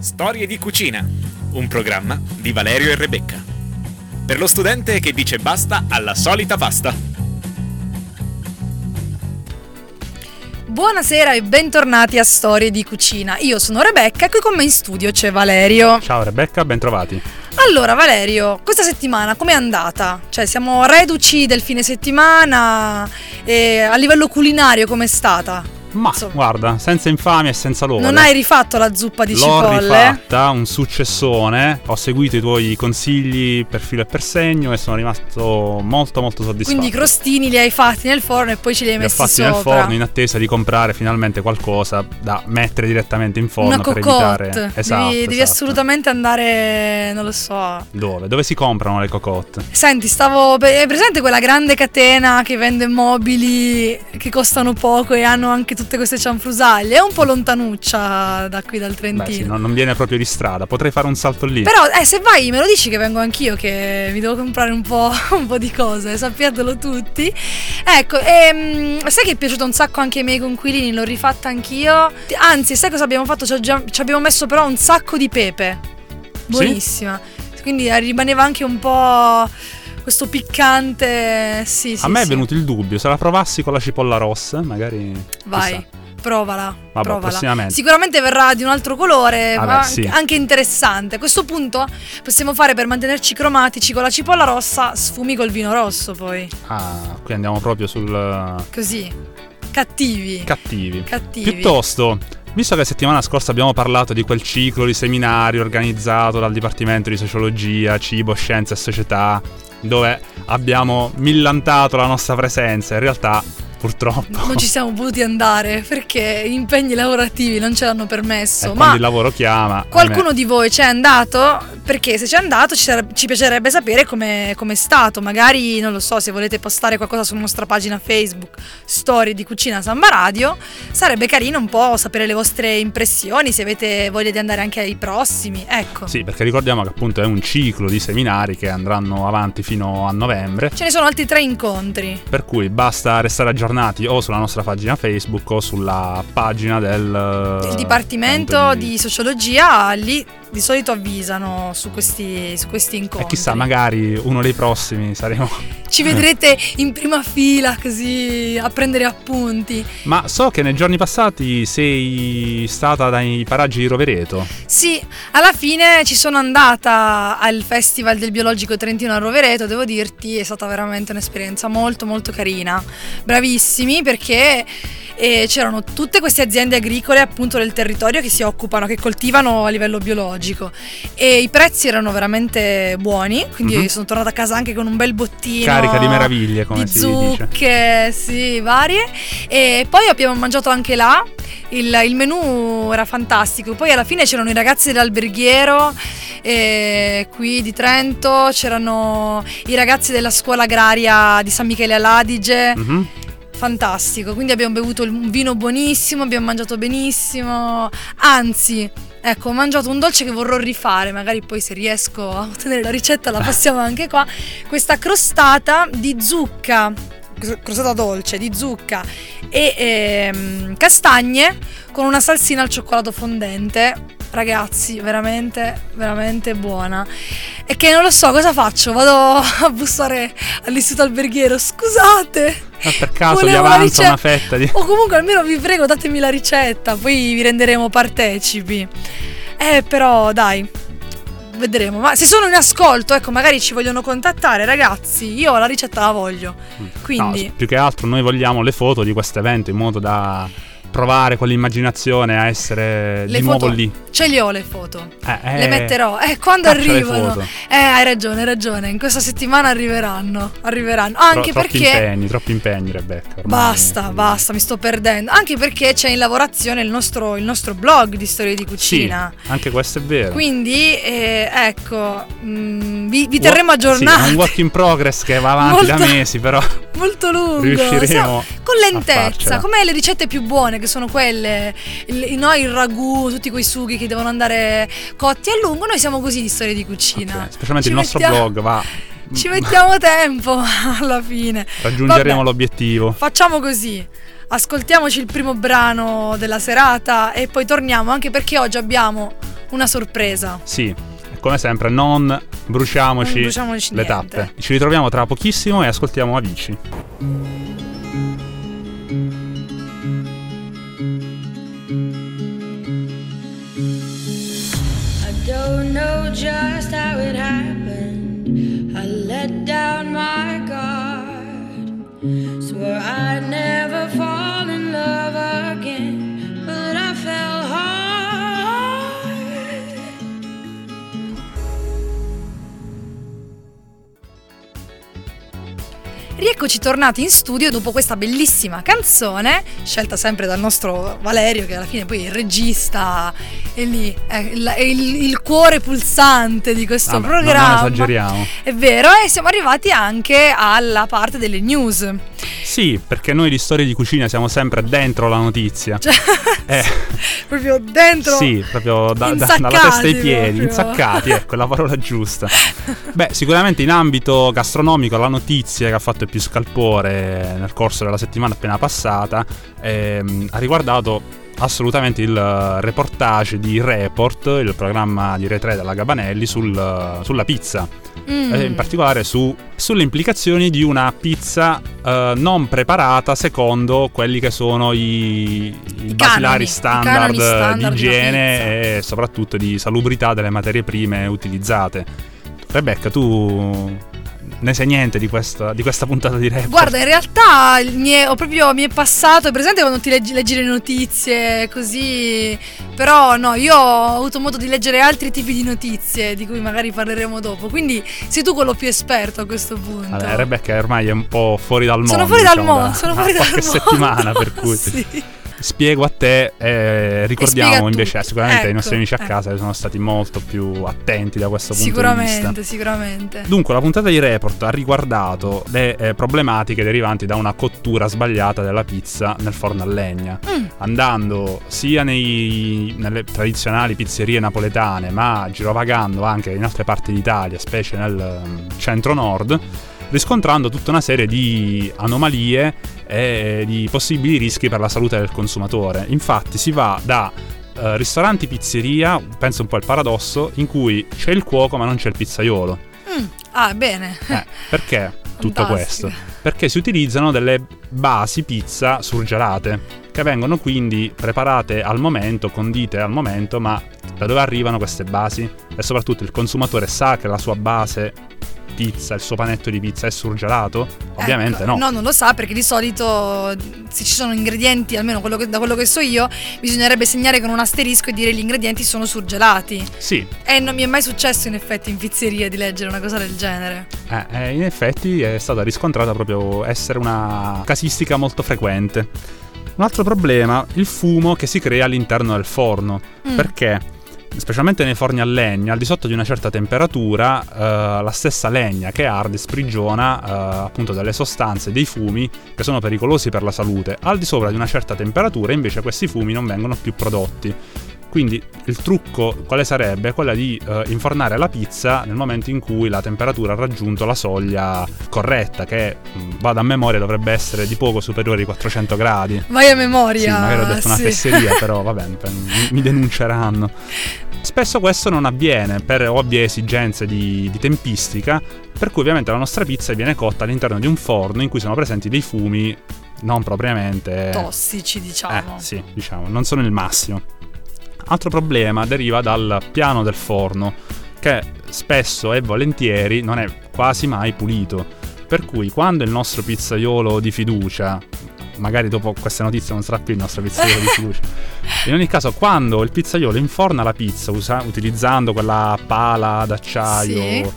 Storie di cucina, un programma di Valerio e Rebecca. Per lo studente che dice basta alla solita pasta. Buonasera e bentornati a Storie di Cucina. Io sono Rebecca e qui con me in studio c'è Valerio. Ciao Rebecca, bentrovati. Allora Valerio, questa settimana com'è andata? Cioè siamo reduci del fine settimana e a livello culinario com'è stata? Ma Insomma. guarda, senza infamia e senza lode. Non hai rifatto la zuppa di L'ho cipolle? rifatta, un successone. Ho seguito i tuoi consigli per filo e per segno e sono rimasto molto molto soddisfatto. Quindi i crostini li hai fatti nel forno e poi ce li hai Li messi fatti sopra. nel forno in attesa di comprare finalmente qualcosa da mettere direttamente in forno Una per cocotte. evitare Esatto, devi, devi esatto. assolutamente andare, non lo so. Dove? Dove si comprano le cocotte? Senti, stavo. È presente quella grande catena che vende mobili che costano poco e hanno anche tutte queste cianfrusaglie? È un po' lontanuccia da qui dal Trentino. Beh, sì, non, non viene proprio di strada. Potrei fare un salto lì. Però, eh, se vai, me lo dici che vengo anch'io, che mi devo comprare un po', un po' di cose, sappiatelo tutti. Ecco, ehm, sai che è piaciuto un sacco anche ai miei conquilini, l'ho rifatta anch'io. Anzi, sai cosa abbiamo fatto? Ci, abbiamo messo però un sacco di pepe. Buonissima. Quindi eh, rimaneva anche un po' questo piccante. Sì, sì. A me è sì. venuto il dubbio, se la provassi con la cipolla rossa, magari. Vai. chissà. Provala, Vabbè, provala. prossimamente. Sicuramente verrà di un altro colore, Vabbè, ma sì. anche interessante. A questo punto possiamo fare per mantenerci cromatici con la cipolla rossa, sfumi col vino rosso poi. Ah, qui andiamo proprio sul. Così. Cattivi. cattivi. Cattivi. Piuttosto, visto che settimana scorsa abbiamo parlato di quel ciclo di seminari organizzato dal Dipartimento di Sociologia, Cibo, Scienze e Società, dove abbiamo millantato la nostra presenza, in realtà purtroppo Non ci siamo potuti andare perché gli impegni lavorativi non ce l'hanno eh, permesso. quando Ma il lavoro chiama. qualcuno di voi c'è andato? Perché se c'è andato ci, sareb- ci piacerebbe sapere come è stato. Magari, non lo so, se volete postare qualcosa sulla nostra pagina Facebook, Storie di Cucina Samba Radio, sarebbe carino un po' sapere le vostre impressioni, se avete voglia di andare anche ai prossimi. Ecco. Sì, perché ricordiamo che appunto è un ciclo di seminari che andranno avanti fino a novembre. Ce ne sono altri tre incontri. Per cui basta restare aggiornati o sulla nostra pagina Facebook o sulla pagina del Il Dipartimento di Sociologia lì di solito avvisano su questi, su questi incontri. E chissà, magari uno dei prossimi saremo. Ci vedrete in prima fila così a prendere appunti. Ma so che nei giorni passati sei stata dai paraggi di Rovereto. Sì, alla fine ci sono andata al Festival del Biologico Trentino a Rovereto, devo dirti, è stata veramente un'esperienza molto molto carina. Bravissimi perché eh, c'erano tutte queste aziende agricole appunto del territorio che si occupano, che coltivano a livello biologico e i prezzi erano veramente buoni, quindi Mhm. io sono tornata a casa anche con un bel bottino. Carica di meraviglie, come di si dice. zucche, sì, varie. E poi abbiamo mangiato anche là. Il, il menù era fantastico. Poi alla fine c'erano i ragazzi dell'alberghiero eh, qui di Trento, c'erano i ragazzi della scuola agraria di San Michele all'Adige. Mhm. Fantastico. Quindi abbiamo bevuto un vino buonissimo, abbiamo mangiato benissimo. Anzi, ecco, ho mangiato un dolce che vorrò rifare. Magari poi se riesco a ottenere la ricetta la passiamo anche qua. Questa crostata di zucca, crostata dolce di zucca e ehm, castagne con una salsina al cioccolato fondente. Ragazzi, veramente, veramente buona. E che non lo so cosa faccio. Vado a bussare all'istituto alberghiero. Scusate. Ma per caso vi avanza una fetta di. O comunque almeno vi prego datemi la ricetta, poi vi renderemo partecipi. Eh, però dai, vedremo. Ma se sono in ascolto, ecco, magari ci vogliono contattare, ragazzi. Io la ricetta la voglio. Quindi, No, più che altro noi vogliamo le foto di questo evento in modo da provare con l'immaginazione a essere le di foto, nuovo lì. ce le ho le foto. Eh, eh, Le metterò. Eh, quando arrivano. Eh, hai ragione, hai ragione. In questa settimana arriveranno. Arriveranno. Tro- Anche troppi perché. impegni, troppi impegni, Rebecca. ormai. Basta, basta, mi sto perdendo. Anche perché c'è in lavorazione il nostro, il nostro blog di storie di Sì, cucina. anche questo è vero. Quindi, eh, ecco, mm, vi, vi terremo aggiornati. Sì, è un work in progress che va avanti da Molto- mesi, però Molto lungo. riusciremo Siamo- con lentezza, come le ricette più buone che sono quelle, il, no, il ragù, tutti quei sughi che devono andare cotti a lungo, noi siamo così di storie di cucina. Ok, specialmente Ci il nostro mettiamo- blog va Ci mettiamo tempo alla fine. raggiungeremo Vabbè. l'obiettivo. Facciamo così. Ascoltiamoci il primo brano della serata e poi torniamo, anche perché oggi abbiamo una sorpresa. Sì, come sempre non bruciamoci, Non bruciamoci le niente. tappe. Ci ritroviamo tra pochissimo e ascoltiamo Avicii. I don't know just how it happened. I let down my guard. Swore I'd never fall Rieccoci tornati in studio dopo questa bellissima canzone, scelta sempre dal nostro Valerio, che alla fine poi è il regista, è lì, è il, è il- il cuore pulsante di questo Vabbè, non- programma. Non esageriamo. È vero, e siamo arrivati anche alla parte delle news. Sì, perché noi di storie di cucina siamo sempre dentro la notizia. Cioè, Eh, proprio dentro. sì, proprio da- da- dalla testa ai piedi, proprio. insaccati, ecco, la parola giusta. Beh, sicuramente in ambito gastronomico la notizia che ha fatto più scalpore nel corso della settimana appena passata ehm, ha riguardato assolutamente il reportage di Report, il programma di Rai 3 della Gabanelli sul- sulla pizza. Mm. eh, in particolare su- sulle implicazioni di una pizza eh, non preparata secondo quelli che sono i, i basilari canoni, i standard, canoni standard di igiene e soprattutto di salubrità delle materie prime utilizzate. Rebecca, tu ne sai niente di questa, di questa puntata di Report? Guarda, in realtà mi è, ho proprio, mi è passato, è presente quando ti leggi, leggi le notizie così, però no, io ho avuto modo di leggere altri tipi di notizie di cui magari parleremo dopo, quindi sei tu quello più esperto a questo punto. Vabbè, Rebecca ormai è un po' fuori dal mondo. sono fuori dal diciamo, mondo, da- sono fuori dal qualche mondo. settimana, per cui Sì. Spiego a te e ricordiamo invece sicuramente Ecco, nostri amici a eh. casa che sono stati molto più attenti da questo punto di vista. Sicuramente, sicuramente. Dunque, la puntata di Report ha riguardato le eh, problematiche derivanti da una cottura sbagliata della pizza nel forno a legna, Mm. andando sia nei- nelle tradizionali pizzerie napoletane, ma girovagando anche in altre parti d'Italia, specie nel mm, centro-nord, riscontrando tutta una serie di anomalie e di possibili rischi per la salute del consumatore. Infatti si va da eh, ristoranti pizzeria, penso un po' al paradosso, in cui c'è il cuoco ma non c'è il pizzaiolo. Mm. Ah, bene. Eh, perché tutto Fantastico. questo? Perché si utilizzano delle basi pizza surgelate che vengono quindi preparate al momento, condite al momento, ma da dove arrivano queste basi? E soprattutto il consumatore sa che la sua base pizza, il suo panetto di pizza è surgelato? Ovviamente Ecco, no. No, non lo sa perché di solito se ci sono ingredienti, almeno quello che- da quello che so io, bisognerebbe segnare con un asterisco e dire gli ingredienti sono surgelati. Sì, E non mi è mai successo in effetti in pizzeria di leggere una cosa del genere. Eh, eh, in effetti è stata riscontrata proprio essere una casistica molto frequente. Un altro problema, il fumo che si crea all'interno del forno. Mm. Perché? Specialmente nei forni a legna, al di sotto di una certa temperatura, eh, la stessa legna che arde sprigiona eh, appunto delle sostanze, dei fumi che sono pericolosi per la salute. Al di sopra di una certa temperatura, invece, questi fumi non vengono più prodotti. Quindi il trucco quale sarebbe? Quella di eh, infornare la pizza nel momento in cui la temperatura ha raggiunto la soglia corretta, che mh, vado a memoria dovrebbe essere di poco superiore ai 400 gradi. Vai a memoria. Sì, magari ho detto una sì. fesseria, però va bene, mi denunceranno. Spesso questo non avviene per ovvie esigenze di, di tempistica, per cui ovviamente la nostra pizza viene cotta all'interno di un forno in cui sono presenti dei fumi non propriamente... Tossici, diciamo. Eh, sì, diciamo, non sono il massimo. Altro problema deriva dal piano del forno, che spesso e volentieri non è quasi mai pulito. Per cui quando il nostro pizzaiolo di fiducia, magari dopo queste notizie non sarà più il nostro pizzaiolo di fiducia, in ogni caso quando il pizzaiolo inforna la pizza usa- utilizzando quella pala d'acciaio, Sì.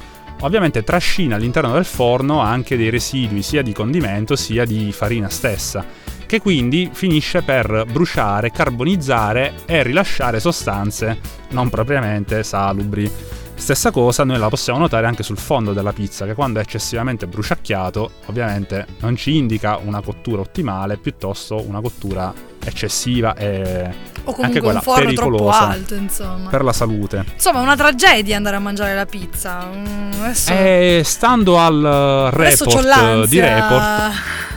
ovviamente trascina all'interno del forno anche dei residui sia di condimento sia di farina stessa che quindi finisce per bruciare, carbonizzare e rilasciare sostanze non propriamente salubri. Stessa cosa noi la possiamo notare anche sul fondo della pizza, che quando è eccessivamente bruciacchiato, ovviamente non ci indica una cottura ottimale, piuttosto una cottura eccessiva e O anche comunque quella un forno troppo alto, insomma. per la salute. Insomma, è una tragedia andare a mangiare la pizza. Mm, adesso, E stando al c'ho report l'ansia. di report,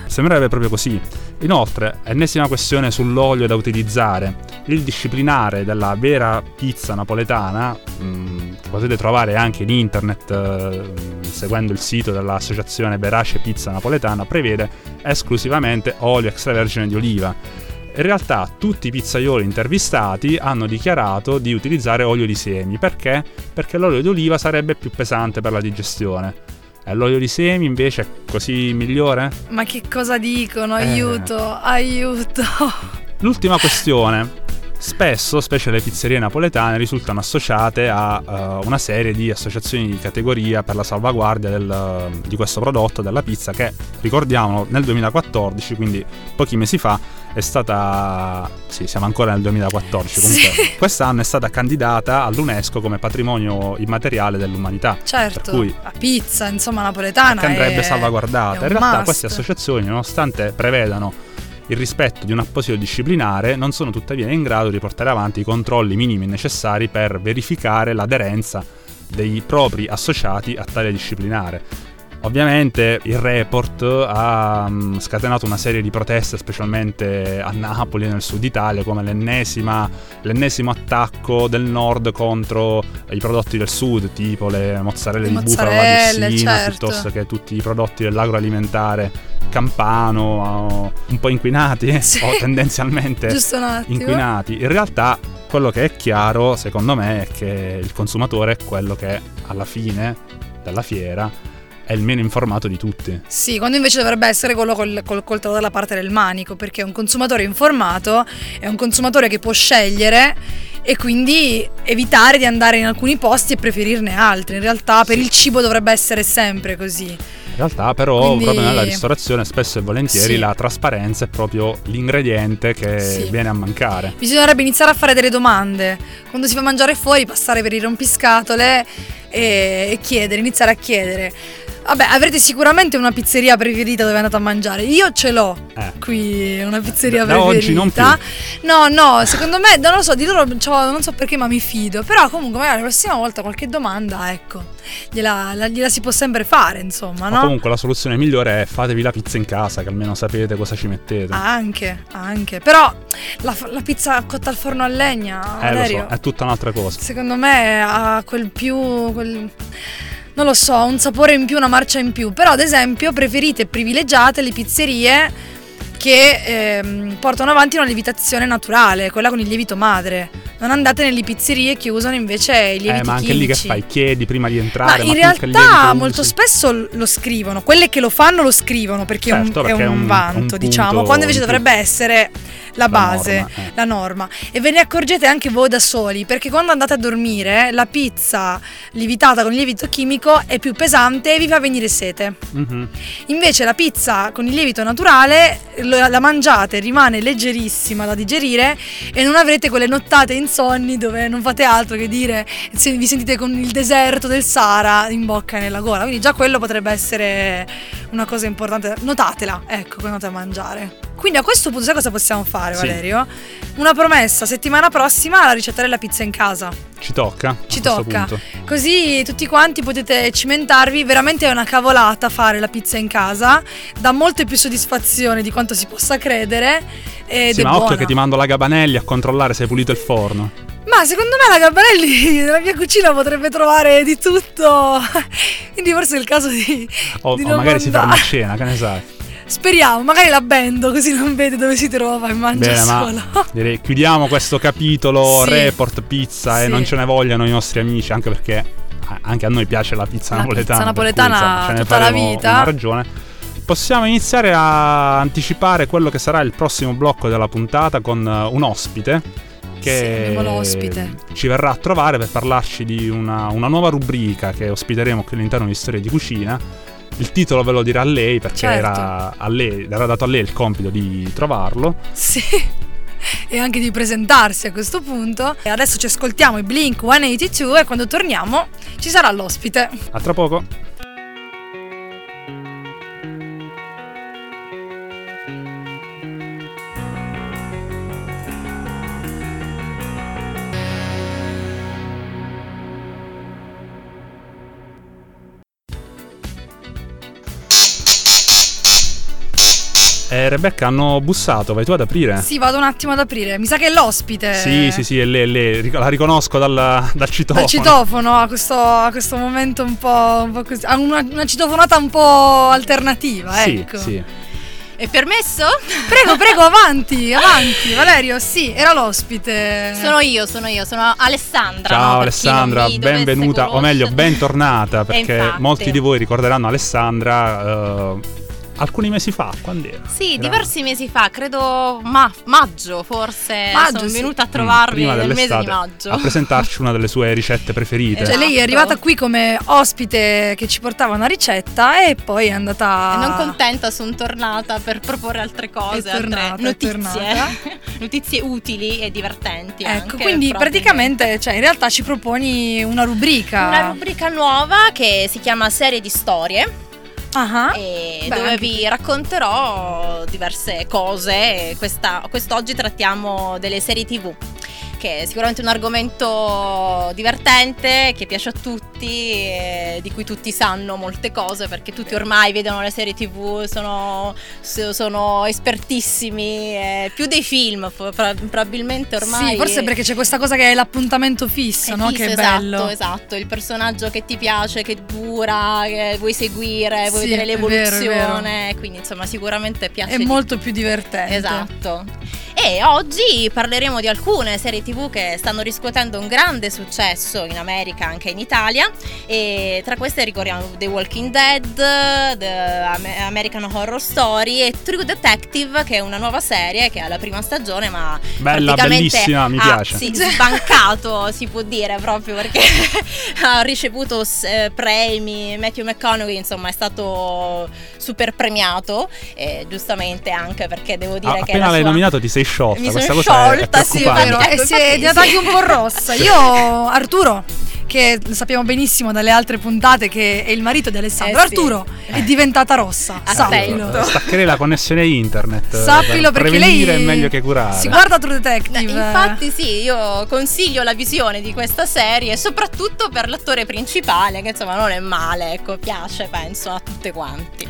Sembrerebbe proprio così. Inoltre, ennesima questione sull'olio da utilizzare. il disciplinare della vera pizza napoletana, mh, che potete trovare anche in internet eh, seguendo il sito dell'associazione Verace Pizza Napoletana, prevede esclusivamente olio extravergine di oliva. In realtà tutti i pizzaioli intervistati hanno dichiarato di utilizzare olio di semi, perché? Perché l'olio di oliva sarebbe più pesante per la digestione. E l'olio di semi invece è così migliore? Ma che cosa dicono? Eh. Aiuto, aiuto. L'ultima questione. Spesso, specie le pizzerie napoletane, risultano associate a eh, una serie di associazioni di categoria per la salvaguardia del- di questo prodotto, della pizza, che ricordiamolo nel 2014, quindi pochi mesi fa, è stata. Sì, siamo ancora nel 2014. Comunque, Sì. quest'anno è stata candidata all'UNESCO come patrimonio immateriale dell'umanità. Certo, Per cui la pizza, insomma, napoletana che andrebbe è- salvaguardata. è In realtà must. queste associazioni, nonostante prevedano il rispetto di un apposito disciplinare, non sono tuttavia in grado di portare avanti i controlli minimi necessari per verificare l'aderenza dei propri associati a tale disciplinare. Ovviamente il report ha mm, scatenato una serie di proteste, specialmente a Napoli e nel sud Italia, come l'ennesimo attacco del nord contro i prodotti del sud, tipo le mozzarelle Le di bufala, la diossina, certo. piuttosto che tutti i prodotti dell'agroalimentare campano, un po' inquinati Sì. o tendenzialmente inquinati. In realtà quello che è chiaro, secondo me, è che il consumatore è quello che alla fine della fiera è il meno informato di tutti. Sì, quando invece dovrebbe essere quello col, col coltello dalla parte del manico, perché un consumatore informato è un consumatore che può scegliere e quindi evitare di andare in alcuni posti e preferirne altri. In realtà per il cibo dovrebbe essere sempre così. In realtà però Quindi- proprio nella ristorazione spesso e volentieri Sì. la trasparenza è proprio l'ingrediente che Sì. viene a mancare. Bisognerebbe iniziare a fare delle domande. Quando si va a mangiare fuori, passare per i rompiscatole e, e chiedere, iniziare a chiedere. Vabbè, avrete sicuramente una pizzeria preferita dove andate a mangiare. Io ce l'ho. Eh. Qui una pizzeria Da preferita. oggi non più. No, no, secondo me, non lo so, di loro non so perché, ma mi fido. Però comunque magari la prossima volta qualche domanda, ecco, gliela, la- gliela si può sempre fare, insomma, Ma no? comunque la soluzione migliore è fatevi la pizza in casa, che almeno sapete cosa ci mettete. Anche, anche. Però la, la pizza cotta al forno a legna, eh, lo Valerio, so, è tutta un'altra cosa. secondo me ha quel più... quel- non lo so, un sapore in più, una marcia in più. Però, ad esempio, preferite e privilegiate le pizzerie che ehm, portano avanti una lievitazione naturale, quella con il lievito madre. Non andate nelle pizzerie che usano invece i lieviti Eh, ma anche lì che chimici. fai? Chiedi prima di Ma entrare. in tu che lievito realtà molto spesso lo scrivono, quelle che lo fanno lo scrivono perché, Certo, è, un, perché è un vanto, un diciamo, quando invece in dovrebbe essere la base, norma, eh. la norma. E ve ne accorgete anche voi da soli, perché quando andate a dormire la pizza lievitata con il lievito chimico è più pesante e vi fa venire sete. Mhm. Invece la pizza con il lievito naturale la mangiate, rimane leggerissima da digerire e non avrete quelle nottate insonni dove non fate altro che dire se vi sentite con il deserto del Sahara in bocca e nella gola. Quindi già quello potrebbe essere una cosa importante. Notatela, ecco, quando andate a mangiare. Quindi a questo punto sai cosa possiamo fare, Sì. Valerio? Una promessa, settimana prossima la ricetta della pizza in casa. Ci tocca. Ci tocca. Così tutti quanti potete cimentarvi. Veramente è una cavolata fare la pizza in casa. Dà molte più soddisfazione di quanto si possa credere. Ed Sì, ma buona. occhio che ti mando la Gabanelli a controllare se hai pulito il forno. Ma secondo me la Gabanelli nella mia cucina potrebbe trovare di tutto. Quindi forse è il caso di. O, di o magari si ferma a cena, che ne sai. Speriamo, magari la bendo così non vede dove si trova e mangia Bene, solo. ma direi chiudiamo questo capitolo Sì. report pizza e Sì. non ce ne vogliano i nostri amici, anche perché anche a noi piace la pizza La napoletana. pizza cui, napoletana insomma, ne tutta la vita. Una ragione. Possiamo iniziare a anticipare quello che sarà il prossimo blocco della puntata con eh, un ospite Sì, che l'ospite. ci verrà a trovare per parlarci di una, una nuova rubrica che ospiteremo qui all'interno di Storie di Cucina. Il titolo ve lo dirà lei perché Certo. era, a lei, era dato a lei il compito di trovarlo. Sì. E anche di presentarsi a questo punto. E adesso ci ascoltiamo i Blink 182 e quando torniamo ci sarà l'ospite. A tra poco. Eh, Rebecca, hanno bussato, vai tu ad aprire? Sì, vado un attimo ad aprire. Mi sa che è l'ospite. Sì, sì, sì, è lei, è lei. La riconosco dal, dal citofono. Dal citofono a questo, a questo momento un po', un po' così. Ha una, una citofonata un po' alternativa, Sì, ecco. sì. È permesso? Prego, prego, avanti, avanti. Valerio, sì, era l'ospite. Sono io, sono io, sono Alessandra. Ciao no? Alessandra, benvenuta, o meglio, bentornata, perché molti di voi ricorderanno Alessandra eh, alcuni mesi fa, quando era? Sì, Era- diversi mesi fa, credo ma- maggio forse. Maggio, sono sì. venuta a Mm, trovarvi prima nel mese di maggio. a presentarci una delle sue ricette preferite. Cioè, lei è Esatto. arrivata qui come ospite che ci portava una ricetta e poi è andata. E non contenta, sono tornata per proporre altre cose, È tornata, altre è notizie. tornata. notizie utili e divertenti. Ecco, anche, quindi praticamente, cioè, in realtà ci proponi una rubrica. Una rubrica nuova che si chiama Serie di storie Beh, dove vi racconterò diverse cose. Questa- quest'oggi trattiamo delle serie TV. Che è sicuramente un argomento divertente, che piace a tutti, e di cui tutti sanno molte cose, perché tutti ormai vedono le serie TV, sono, so- sono espertissimi, eh, più dei film, pro- probabilmente ormai. Sì, forse perché c'è questa cosa che è l'appuntamento fisso, È no? fisso, che è esatto, bello. esatto, il personaggio che ti piace, che dura, che vuoi seguire, vuoi Sì, vedere è vero, è l'evoluzione, quindi insomma sicuramente piace È molto più divertente. Esatto. E oggi parleremo di alcune serie TV che stanno riscuotendo un grande successo in America, anche in Italia. E tra queste ricordiamo The Walking Dead, The Am- American Horror Story e True Detective, che è una nuova serie che ha la prima stagione, ma Bella, bellissima, mi ha, piace. Sì, sbancato, si può dire proprio perché ha ricevuto eh, premi. Matthew McConaughey, insomma, è stato super premiato. E giustamente anche perché devo dire Ah, che appena l'hai sua- nominato ti sei sciolta, Mi questa sono cosa è- è, sciolta, sì. Vero, Ecco, e si è diventata sì. anche un po' rossa. Io, Arturo, che lo sappiamo benissimo dalle altre puntate, che è il marito di Alessandro. Eh sì. Arturo è diventata rossa. Attento. Sappilo. Staccherei la connessione internet. Sappilo per perché prevenire lei è meglio che curare. Si guarda True No, Detective. infatti sì, io consiglio la visione di questa serie, soprattutto per l'attore principale, che insomma non è male, ecco, piace penso a tutte quanti.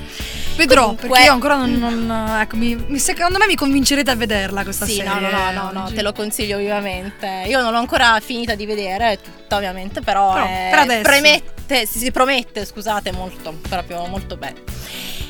Vedrò, Comunque- perché io ancora non. non- ecco, mi- mi- secondo me mi convincerete a vederla questa Sì, serie. no, no, no, no, no, te lo consiglio vivamente. Io non l'ho ancora finita di vedere, tutta ovviamente, però, Però, eh, per premette, si, si promette, scusate, molto, proprio molto bene.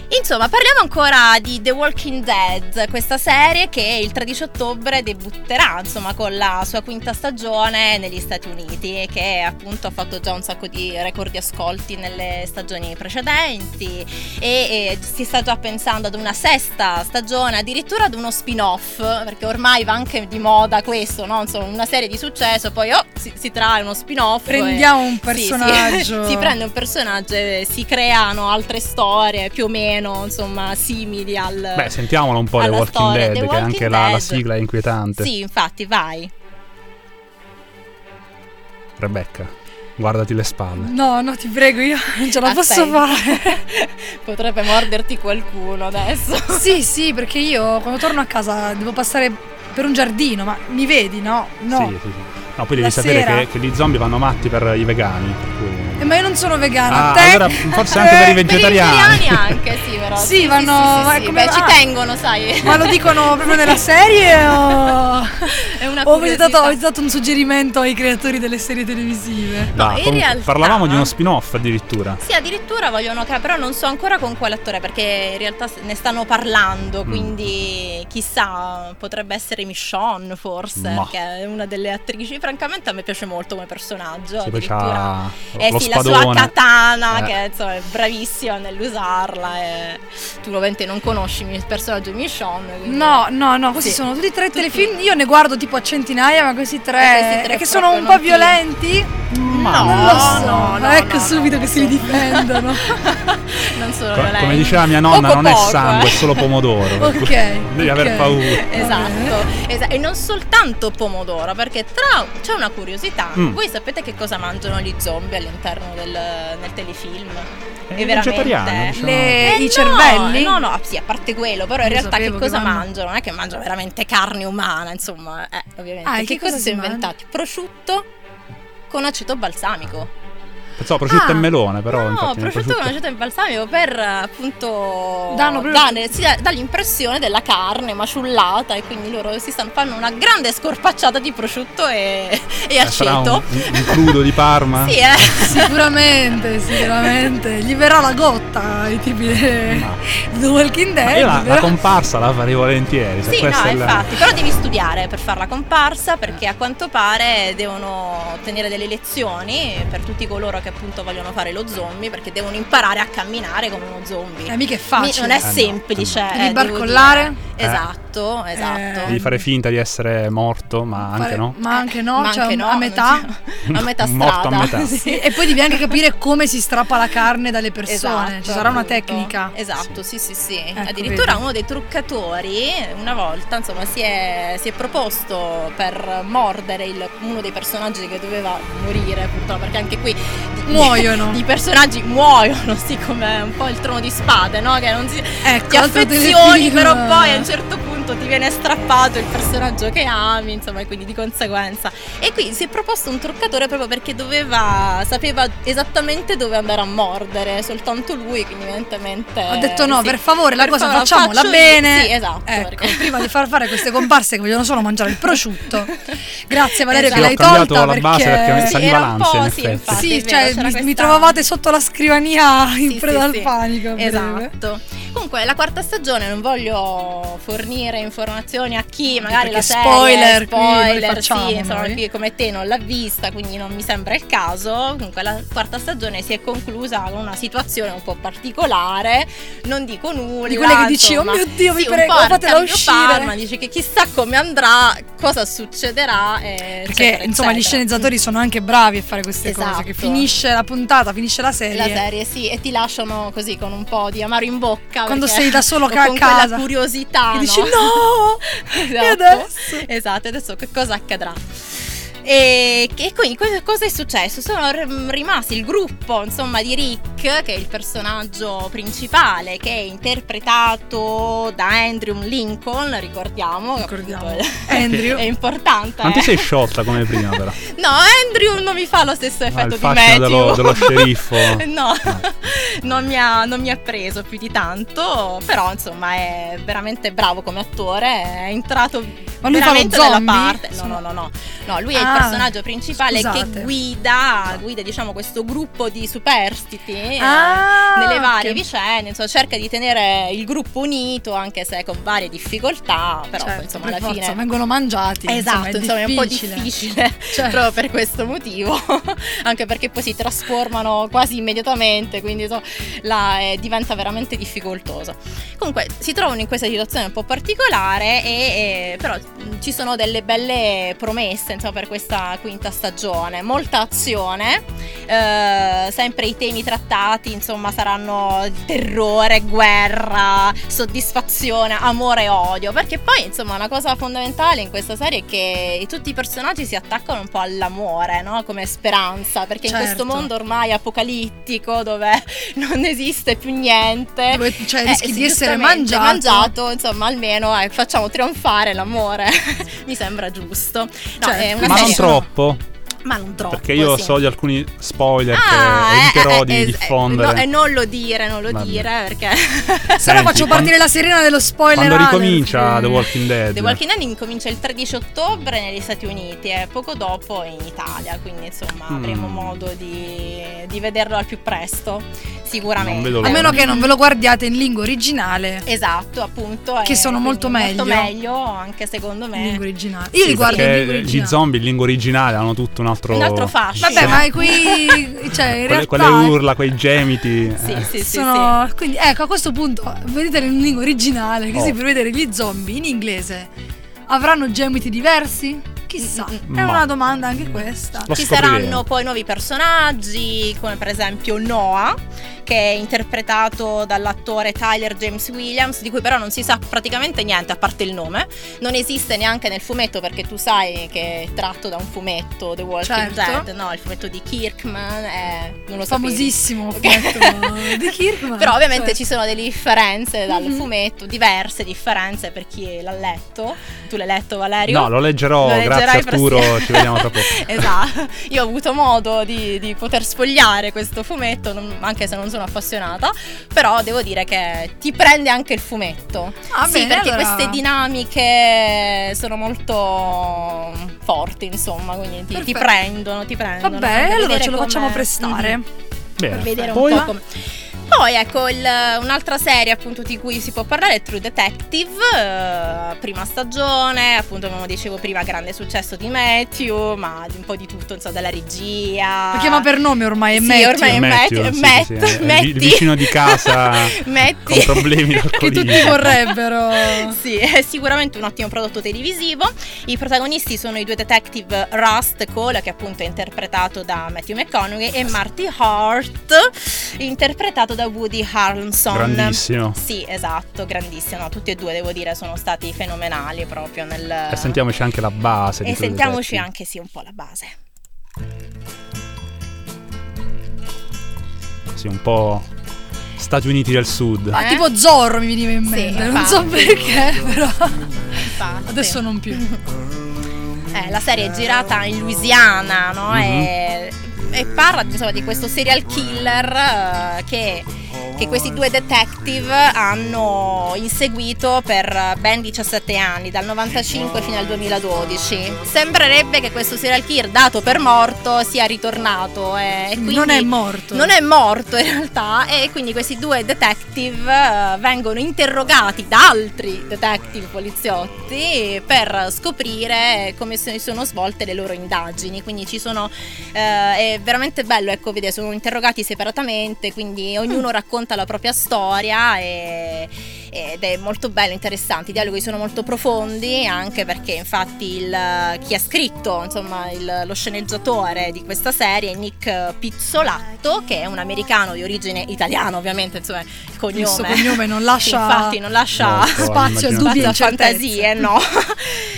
Insomma, parliamo ancora di The Walking Dead, questa serie che il 13 ottobre debutterà, insomma, con la sua quinta stagione negli Stati Uniti e che appunto ha fatto già un sacco di record di ascolti nelle stagioni precedenti e, e si sta già pensando ad una sesta stagione, addirittura ad uno spin-off, perché ormai va anche di moda questo, no? Insomma, una serie di successo, poi oh, si, si trae uno spin-off. Prendiamo e- un sì, sì. personaggio. si prende un personaggio e si creano altre storie più o meno, insomma, simili al... Beh, sentiamolo un po' The Walking storia. Dead, The che Walking anche la, la sigla è inquietante. Sì, infatti, vai. Rebecca, guardati le spalle. No, no, ti prego, io non ce la posso Attenta. fare. Potrebbe morderti qualcuno adesso. sì, sì, perché io quando torno a casa devo passare per un giardino, ma mi vedi, no? No. Sì, sì, sì. No, poi devi La sapere sera- che, che gli zombie vanno matti per i vegani. Per cui... Eh, ma io non sono vegana. Ah, te? allora forse anche per i Eh, vegetariani. Per i vegetariani anche, sì, però. Sì, vanno- Sì, sì, è sì, come- beh, ci tengono, sai. Ma lo dicono proprio nella serie o... È una o avete dato, curiosità. avete dato un suggerimento ai creatori delle serie televisive? No, in comunque, realtà- Parlavamo di uno spin-off addirittura. Sì, addirittura vogliono che, però non so ancora con quale attore perché in realtà ne stanno parlando, Mm. quindi chissà, potrebbe essere Michonne forse, Ma. che è una delle attrici, francamente a me piace molto come personaggio, Sì, addirittura eh sì, la spadone. sua katana Eh. che insomma, è bravissima nell'usarla e tu ovviamente non conosci il personaggio di Michonne, quindi- No, no, no, questi Sì. sono tutti e tre Tutti. telefilm. Io ne guardo tipo a centinaia, ma questi tre, Eh, questi tre che sono un po' non ti- violenti. Ma non no, lo so. no, no, ecco no, subito no, che no. si ridifendono. non sono Co- violenti. come diceva mia nonna, Poco non è sangue, eh. è solo pomodoro. Ok, Devi ok. aver paura. Esatto, esa- e non soltanto pomodoro, perché tra c'è una curiosità. Mm. Voi sapete che cosa mangiano gli zombie all'interno del nel telefilm? È E veramente- vegetariano, diciamo. Le- Eh I no, cervelli? No, no, sì, a parte quello, però in Io realtà che che cosa vanno- mangiano? Non è che mangiano veramente carne umana, insomma, eh, ovviamente. Ah, che, che cosa cosa si sono inventati? Prosciutto con aceto balsamico. So, prosciutto Ah. e melone, però no, infatti prosciutto con aceto e balsamico per appunto Danno proprio- dare- si dà, dà l'impressione della carne maciullata e quindi loro si stanno fanno una grande scorpacciata di prosciutto e, e Eh, sarà un, aceto. un- un crudo di Parma. Sì, eh. Sicuramente, sicuramente. Gli verrà la gotta ai tipi di The Walking Dead. Io la, la comparsa la farei volentieri. Sì, no, è la- infatti, però devi studiare per fare la comparsa perché a quanto pare devono ottenere delle lezioni per tutti coloro che appunto vogliono fare lo zombie perché devono imparare a camminare come uno zombie. Eh, mica è Mi- facile. non è no, semplice. Devi eh, devo barcollare? dire. Esatto, esatto. Devi fare finta di essere morto, ma anche Fare- no. Ma anche no, Ma cioè anche no, a metà. c'è- a metà Morto a strada. metà. Sì. E poi devi anche capire come si strappa la carne dalle persone. Esatto, Ci sarà una appunto. tecnica. Esatto, sì, sì, sì. Ecco, Addirittura vedi. uno dei truccatori una volta, insomma, si è, si è proposto per mordere il- uno dei personaggi che doveva morire, purtroppo, perché anche qui Muoiono. I personaggi muoiono, sì, come un po' il trono di spade, no? Che non si Ecco, ti affezioni, però poi a un certo punto ti viene strappato il personaggio che ami, insomma, e quindi di conseguenza. E qui si è proposto un truccatore proprio perché doveva, sapeva esattamente dove andare a mordere, soltanto lui, quindi evidentemente. Ho detto no, sì. per favore, la Per cosa favore, facciamola bene. Sì, esatto. Ecco, perché- prima di far fare queste comparse che vogliono solo mangiare il prosciutto. Grazie Valerio Esatto. che l'hai tolta la base perché mi Sì, saliva era un l'ansia, sì, infatti. Sì, vero, cioè mi, mi trovavate sotto la scrivania in Sì, preda sì, al sì. panico. Esatto. Comunque, la quarta stagione non voglio fornire informazioni a chi magari Perché la serie spoiler spoiler, facciamo sì, insomma, chi come te non l'ha vista, quindi non mi sembra il caso. Comunque, la quarta stagione si è conclusa con una situazione un po' particolare. Non dico nulla. Di quelle che dici, insomma. "Oh mio Dio, Sì, un prego, fatela uscire." Parma dice che chissà come andrà, cosa succederà. eh, Perché eccetera, insomma gli sceneggiatori sono anche bravi a fare queste cose. Che Esatto. finisce la puntata, finisce la serie. La serie, sì, e ti lasciano così con un po' di amaro in bocca. Quando sei da solo a casa. quella curiosità. Che no? dici no! esatto. E adesso? Esatto, adesso che cosa accadrà? E che quindi cosa è successo? Sono r- rimasti il gruppo insomma di Rick, che è il personaggio principale, che è interpretato da Andrew Lincoln, ricordiamo. Ricordiamo. appunto Andrew. È importante. Ti eh. sei sciolta come prima, però. No, Andrew non mi fa lo stesso Ah, effetto il di Matthew. dello, dello sceriffo. No, non, mi ha, non mi ha preso più di tanto, però insomma è veramente bravo come attore, è entrato Ma lui fa lo veramente zombie? parte. No, no, no, no, no, lui è il Ah, personaggio principale scusate. che guida, guida diciamo questo gruppo di superstiti eh, Ah, nelle varie ok. vicende, insomma cerca di tenere il gruppo unito anche se con varie difficoltà, però Certo, insomma alla forza, fine... vengono mangiati. Esatto, insomma, è un po' difficile. Certo. proprio per questo motivo, anche perché poi si trasformano quasi immediatamente, quindi insomma, la- eh, diventa veramente difficoltoso. Comunque si trovano in questa situazione un po' particolare, e, eh, però ci sono delle belle promesse insomma, per questa quinta stagione, molta azione, eh, sempre i temi trattati insomma saranno terrore, guerra, soddisfazione, amore e odio, perché poi insomma una cosa fondamentale in questa serie è che tutti i personaggi si attaccano un po' all'amore, no? come speranza, perché in Certo. questo mondo ormai apocalittico dove non esiste più niente. Dove, cioè, eh, rischi di essere mangiato. mangiato, insomma, almeno eh, facciamo trionfare l'amore. Mi sembra giusto. No, Cioè, è una Ma non troppo, Ma non troppo. perché io sì. so di alcuni spoiler Ah, che eh, eviterò eh, di eh, diffondere. no, e non lo dire, non lo Vabbè. dire perché Se no faccio partire la sirena dello spoiler. Quando ricomincia The Walking Dead? The Walking Dead incomincia il 13 ottobre negli Stati Uniti e poco dopo in Italia, quindi insomma Mm. avremo modo di, di vederlo al più presto, sicuramente. A meno che non ve lo guardiate in lingua originale. Esatto, appunto. Che e sono molto quindi Molto meglio. meglio, anche secondo In me. lingua originale. Io Sì, li guardo in lingua gli originale. zombie in lingua originale hanno tutto un altro Un altro fascino. Vabbè, Sì. ma qui. Cioè, in quelle, realtà. quelle urla, quei gemiti. Sì, eh. sì, sì, sono... Quindi, ecco, a questo punto, vedetelo in lingua originale, così Oh. per vedere gli zombie in inglese. Avranno gemiti diversi? Chissà, Mm, è Ma- una domanda anche questa. Lo Ci scopriremo. saranno poi nuovi personaggi, come per esempio Noah, che è interpretato dall'attore Tyler James Williams, di cui però non si sa praticamente niente a parte il nome. Non esiste neanche nel fumetto perché tu sai che è tratto da un fumetto The Walking Certo. Dead, no? Il fumetto di Kirkman, è, non lo. Famosissimo fumetto di Kirkman. Però ovviamente Cioè, ci sono delle differenze dal Mhm. fumetto, diverse differenze per chi l'ha letto. Tu l'hai letto Valerio? No, lo leggerò Lo leggerai? Grazie Arturo, prossimamente. ci vediamo tra poco. esatto, io ho avuto modo di, di poter sfogliare questo fumetto, non- anche se non sono appassionata, però devo dire che ti prende anche il fumetto. Ah, sì, bene, perché allora- queste dinamiche sono molto forti, insomma, quindi ti, ti prendono, ti prendono. Vabbè, allora ce lo come- facciamo prestare. Mhm Bene. per vedere Poi? un po' come. Poi ecco il- un'altra serie appunto di cui si può parlare è True Detective, eh, prima stagione, appunto come dicevo prima grande successo di Matthew, ma di un po' di tutto, insomma, della regia. Lo chiama per nome ormai, è Sì, Matthew. ormai è Matthew, Matt, sì, Matt, sì, sì, è il vicino di casa con problemi Che tutti vorrebbero. Sì, è sicuramente un ottimo prodotto televisivo. I protagonisti sono i due detective Rust Cole, che appunto è interpretato da Matthew McConaughey, e Marty Hart, interpretato da Woody Harrelson. Grandissimo. Sì, esatto, grandissimo. No, tutti e due, devo dire, sono stati fenomenali proprio nel... E sentiamoci anche la base di E sentiamoci anche, sì, un po' la base. Sì, un po' Stati Uniti del Sud. Ah, Eh? tipo Zorro mi veniva in Sì, mente, non so perché, però Infatti. adesso non più. Eh, la serie è girata in Louisiana, no? Mhm. e, e parla insomma, di questo serial killer eh, che, che questi due detective hanno inseguito per ben 17 anni, dal 95 fino al 2012. Sembrerebbe che questo serial killer, dato per morto, sia ritornato. eh, e non è morto. non è morto in realtà e quindi questi due detective eh, vengono interrogati da altri detective poliziotti per scoprire come si sono svolte le loro indagini. Quindi ci sono eh, è veramente bello, ecco, vedere, sono interrogati separatamente, quindi ognuno racconta la propria storia e ed è molto bello, interessante. I dialoghi sono molto profondi, anche perché infatti il, chi ha scritto, insomma, il- lo sceneggiatore di questa serie è Nick Pizzolatto, che è un americano di origine italiana, ovviamente, insomma, il cognome. Il suo cognome non lascia Infatti non lascia Molto, spazio a dubbi e a fantasie, no.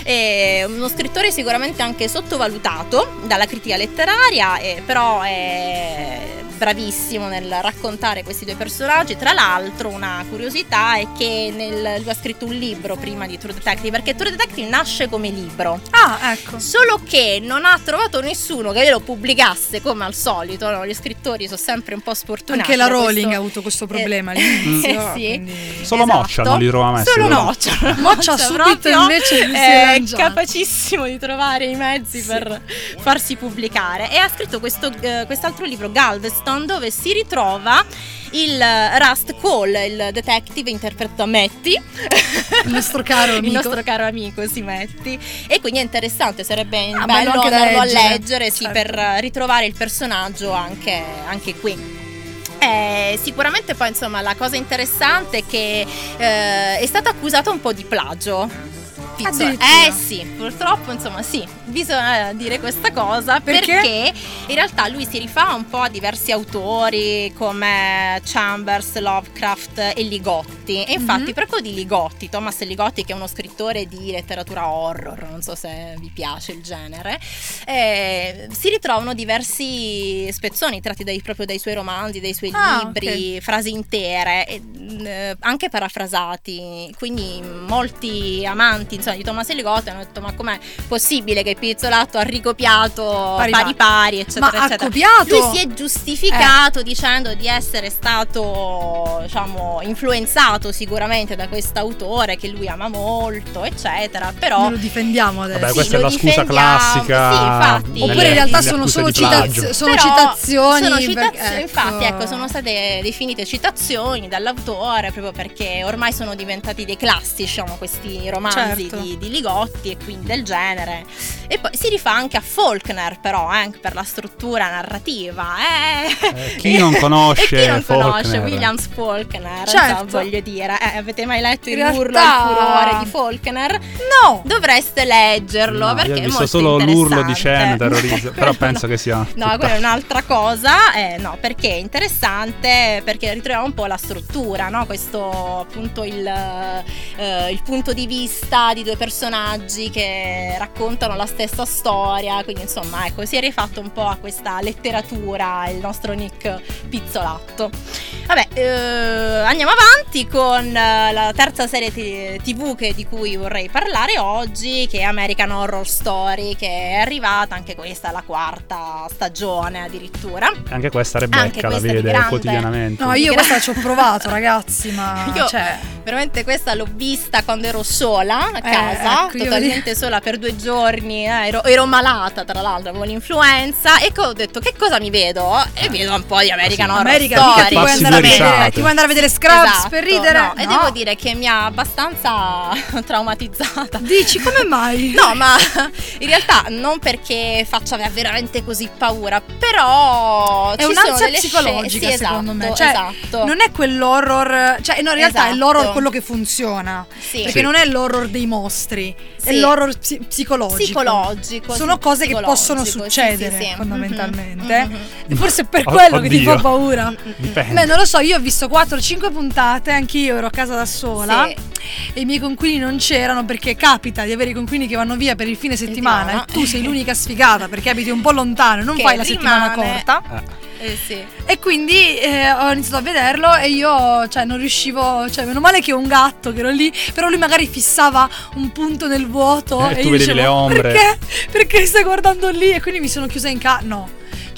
è uno scrittore sicuramente anche sottovalutato dalla critica letteraria, eh, però è bravissimo nel raccontare questi due personaggi. Tra l'altro, una curiosità è che nel- lui ha scritto un libro prima di True Detective, perché True Detective nasce come libro. Ah, ecco. Solo che non ha trovato nessuno che lo pubblicasse come al solito. no? Gli scrittori sono sempre un po' sfortunati. Anche la Rowling questo- ha avuto questo problema Eh, all'inizio. eh, sì. quindi- Solo Esatto. Moccia non li trova messi. Solo. Moccia. Moccia subito invece è capacissimo di trovare i mezzi per farsi pubblicare. E ha scritto questo, eh, quest'altro libro, Galveston, dove si ritrova il eh, Rust Cole, il detective interpretato da Matty. Il nostro caro Il amico. nostro caro amico si metti e quindi è interessante, sarebbe Ah, bello andarlo a leggere, leggere sì, certo. per ritrovare il personaggio anche, anche qui. Eh, sicuramente poi insomma la cosa interessante è che eh, è stato accusato un po' di plagio. Pizzo- Addirittura. Eh sì, purtroppo insomma sì, bisogna dire questa cosa Perché? perché in realtà lui si rifà un po' a diversi autori come Chambers, Lovecraft e Ligotti e infatti Mhm. proprio di Ligotti, Thomas Ligotti che è uno scrittore di letteratura horror, non so se vi piace il genere, eh, si ritrovano diversi spezzoni tratti dai- proprio dai suoi romanzi, dai suoi Ah, libri, frasi intere, e, mh, eh, anche parafrasati, quindi molti amanti insomma, di Thomas Ligotti hanno detto ma com'è possibile che Pizzolato ha ricopiato Pari pari pari, eccetera Ma ha eccetera. copiato? Lui si è giustificato dicendo di essere stato, diciamo, influenzato sicuramente da quest'autore che lui ama molto, eccetera. Però Noi lo difendiamo adesso. Vabbè, Sì, questa è lo la scusa classica. sì, infatti. Oppure in realtà sono solo citaz- sono Però citazioni. sono citazioni, ecco. infatti, ecco, sono state definite citazioni dall'autore proprio perché ormai sono diventati dei classici, diciamo, questi romanzi Certo. Di, di Ligotti e quindi del genere. E poi si rifà anche a Faulkner, però, eh, anche per la struttura narrativa. Eh. Eh, chi non conosce chi non conosce? Williams Faulkner? Certo. insomma, voglio dire, eh, avete mai letto il urlo realtà- al furore di Faulkner? No! Dovreste leggerlo No, perché io ho è visto solo l'urlo di. Cem terrorizza, però penso che sia No, quella è un'altra cosa, eh, no, perché è interessante, perché ritroviamo un po' la struttura, no? Questo appunto il, eh, il punto di vista di due personaggi che raccontano la stessa storia, quindi insomma ecco si è rifatto un po' a questa letteratura il nostro Nick Pizzolatto. Vabbè, eh, andiamo avanti con eh, la terza serie t- tv che- di cui vorrei parlare oggi, che è American Horror Story, che è arrivata anche questa alla quarta stagione addirittura. Anche questa Rebecca Anche la questa di vede grande. quotidianamente. No, io questa ci ho provato, ragazzi, ma Io cioè, veramente questa l'ho vista quando ero sola casa, ecco, io totalmente sola per due giorni, eh, ero, ero malata tra l'altro, avevo l'influenza e ho detto che cosa mi americano e vedo un po' di American Horror America, Story. ti vuoi Passi andare a vedere, ti vuoi andare a vedere Scrubs Esatto, per ridere? no, E No. devo dire che mi ha abbastanza traumatizzata. Dici come mai? No, ma in realtà non perché faccia veramente così paura, però È un'ansia psicologica, scene- sì, secondo me. esatto, Cioè, esatto. Non è quell'horror, cioè, no, in realtà è Esatto. l'horror quello che funziona. Sì. Perché Sì. non è l'horror dei mostri, Sì. l'horror psi- psicologico. psicologico. Sono cose che psicologico, possono sì, sì, succedere, sì. fondamentalmente. Mhm, mhm. E forse è per Oh, quello che ti oddio. fa paura. Dipende. Beh, non lo so, io ho visto 4-5 puntate, anch'io ero a casa da sola Sì. E i miei conquini non c'erano perché capita di avere i conquini che vanno via per il fine settimana e tu sei l'unica sfigata perché abiti un po' lontano e non Che fai la settimana rimane- corta. Eh, Eh, sì. E quindi eh, ho iniziato a vederlo e io, cioè, non riuscivo, cioè, meno male che ho un gatto che ero lì, però lui magari fissava un punto nel vuoto Eh, e tu io vedevi dicevo, le ombre. Perché? Perché stai guardando lì? E quindi mi sono chiusa in casa. No.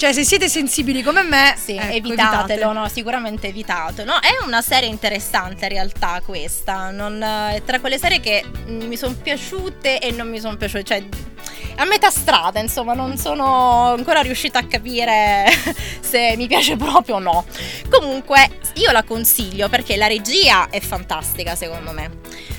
Cioè, se siete sensibili come me, Sì, ecco, evitatelo, evitate. no, sicuramente evitatelo. È una serie interessante in realtà questa, non, è tra quelle serie che mi sono piaciute e non mi sono piaciute, cioè a metà strada, insomma, non sono ancora riuscita a capire se mi piace proprio o no. Comunque, io la consiglio perché la regia è fantastica secondo me.